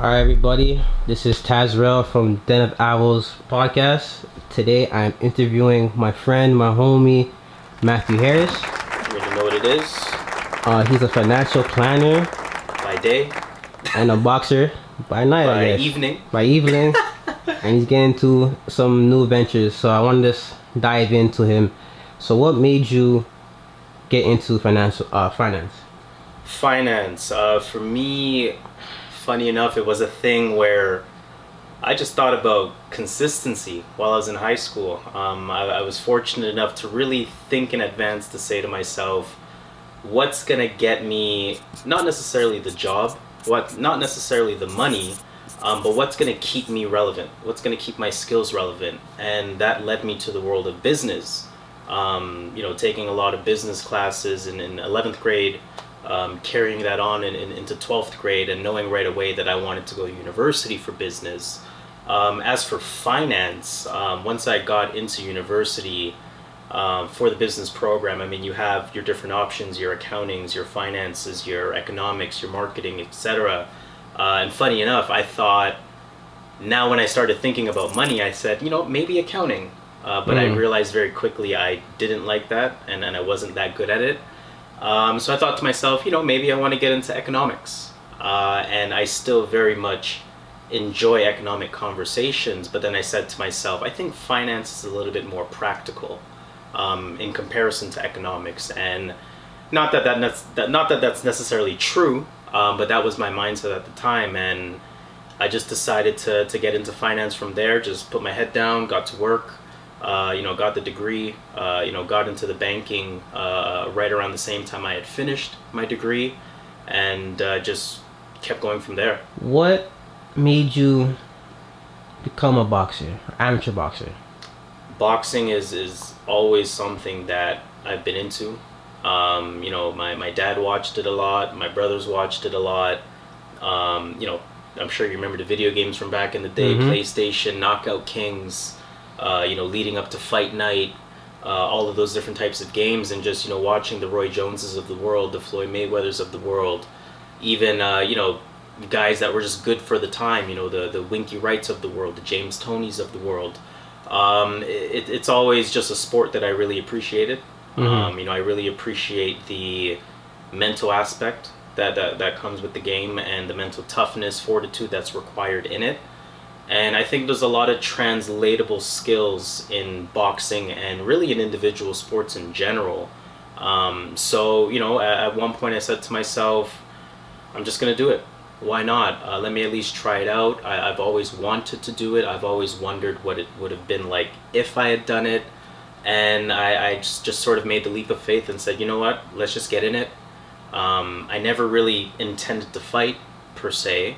All right, everybody. This is Tazrell from Den of Owls podcast. Today, I'm interviewing my friend, my homie, Matthew Harris. You already know what it is. Uh, he's a financial planner By day, and a boxer by night, by evening. by evening, and he's getting into some new ventures. So I wanted to s- dive into him. So, what made you get into financial uh, finance? Finance. Uh, for me, funny enough, it was a thing where I just thought about consistency while I was in high school. Um, I, I was fortunate enough to really think in advance to say to myself, what's gonna get me not necessarily the job, what not necessarily the money, um, but what's gonna keep me relevant? What's gonna keep my skills relevant? And that led me to the world of business. Um, you know, taking a lot of business classes in 11th grade, um, carrying that on in, in, into 12th grade, and knowing right away that I wanted to go to university for business. Um, as for finance, um, once I got into university um, for the business program, I mean, you have your different options your accountings, your finances, your economics, your marketing, etc. Uh, and funny enough, I thought now when I started thinking about money, I said, you know, maybe accounting. Uh, but I Mm. realized very quickly I didn't like that and, and I wasn't that good at it. Um, so I thought to myself, you know, maybe I want to get into economics. Uh, and I still very much enjoy economic conversations, but then I said to myself, I think finance is a little bit more practical um, in comparison to economics. And not that, that, that, not that that's necessarily true, um, but that was my mindset at the time. And I just decided to, to get into finance from there, just put my head down, got to work, uh, you know, got the degree, uh, you know, got into the banking uh, right around the same time I had finished my degree, and uh, just kept going from there. What made you become a boxer, amateur boxer? Boxing is, is always something that I've been into. Um, you know, my, my dad watched it a lot, my brothers watched it a lot. Um, you know, I'm sure you remember the video games from back in the day, Mhm. PlayStation, Knockout Kings, uh, you know, leading up to Fight Night, uh, all of those different types of games, and just, you know, watching the Roy Joneses of the world, the Floyd Mayweathers of the world, even, uh, you know, guys that were just good for the time, you know, the, the Winky Wrights of the world, the James Tonys of the world. Um, it, it's always just a sport that I really appreciated. Mhm. Um, you know, I really appreciate the mental aspect that, that that comes with the game and the mental toughness, fortitude that's required in it. And I think there's a lot of translatable skills in boxing and really in individual sports in general. Um, so, you know, at, at one point I said to myself, I'm just going to do it. Why not? Uh, let me at least try it out. I, I've always wanted to do it. I've always wondered what it would have been like if I had done it. And I, I just, just sort of made the leap of faith and said, you know what? Let's just get in it. Um, I never really intended to fight per se,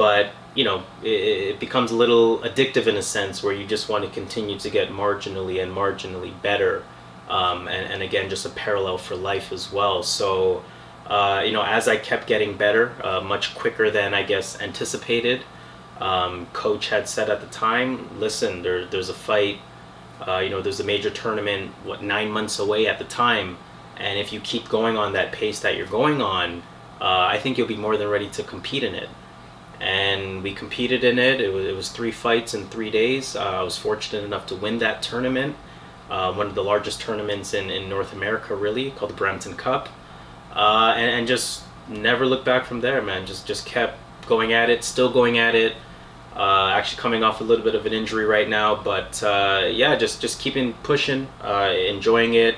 but you know, it, it becomes a little addictive in a sense where you just want to continue to get marginally and marginally better. Um, and, and again, just a parallel for life as well. So, uh, you know, as I kept getting better, uh, much quicker than I guess anticipated, um, coach had said at the time, listen, there, there's a fight, uh, you know, there's a major tournament, what, nine months away at the time. And if you keep going on that pace that you're going on, uh, I think you'll be more than ready to compete in it. And we competed in it. It was, it was three fights in three days. Uh, I was fortunate enough to win that tournament, uh, one of the largest tournaments in, in North America, really, called the Brampton Cup. Uh, and, and just never looked back from there, man. Just just kept going at it, still going at it. Uh, actually, coming off a little bit of an injury right now, but uh, yeah, just just keeping pushing, uh, enjoying it.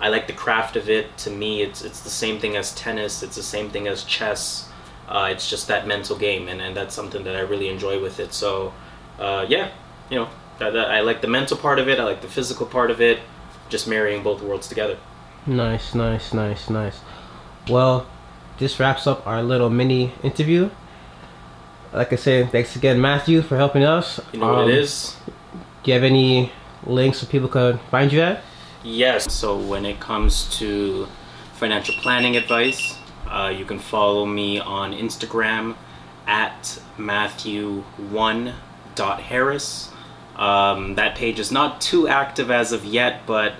I like the craft of it. To me, it's it's the same thing as tennis. It's the same thing as chess. Uh, it's just that mental game, and, and that's something that I really enjoy with it. So, uh, yeah, you know, that, that- I like the mental part of it. I like the physical part of it. Just marrying both worlds together. Nice, nice, nice, nice. Well, this wraps up our little mini interview. Like I said, thanks again, Matthew, for helping us. You know what Um, it is? Do you have any links so people could find you at? Yes. So when it comes to financial planning advice, uh, you can follow me on Instagram at Matthew1.Harris. Um, that page is not too active as of yet, but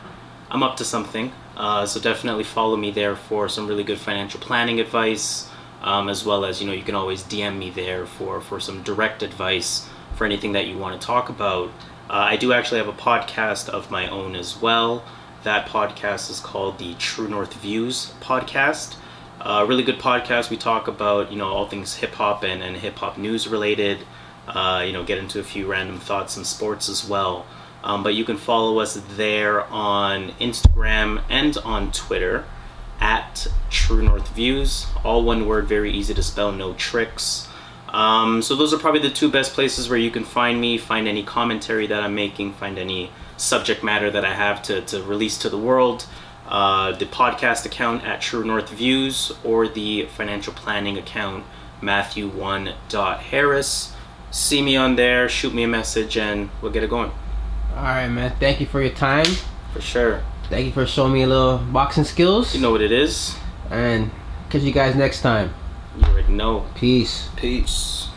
I'm up to something. Uh, so definitely follow me there for some really good financial planning advice. um, as well as you know you can always DM me there for for some direct advice for anything that you want to talk about. Uh, I do actually have a podcast of my own as well. That podcast is called the True North Views podcast. Uh, really good podcast. We talk about you know all things hip hop and, and hip hop news related. Uh, you know, get into a few random thoughts and sports as well. Um, but you can follow us there on Instagram and on Twitter at True North Views. All one word, very easy to spell, no tricks. Um, so those are probably the two best places where you can find me, find any commentary that I'm making, find any subject matter that I have to, to release to the world. Uh, the podcast account at True North Views or the financial planning account Matthew1.Harris. See me on there, shoot me a message, and we'll get it going. All right, man. Thank you for your time. For sure. Thank you for showing me a little boxing skills. You know what it is. And catch you guys next time. You already know. Peace. Peace.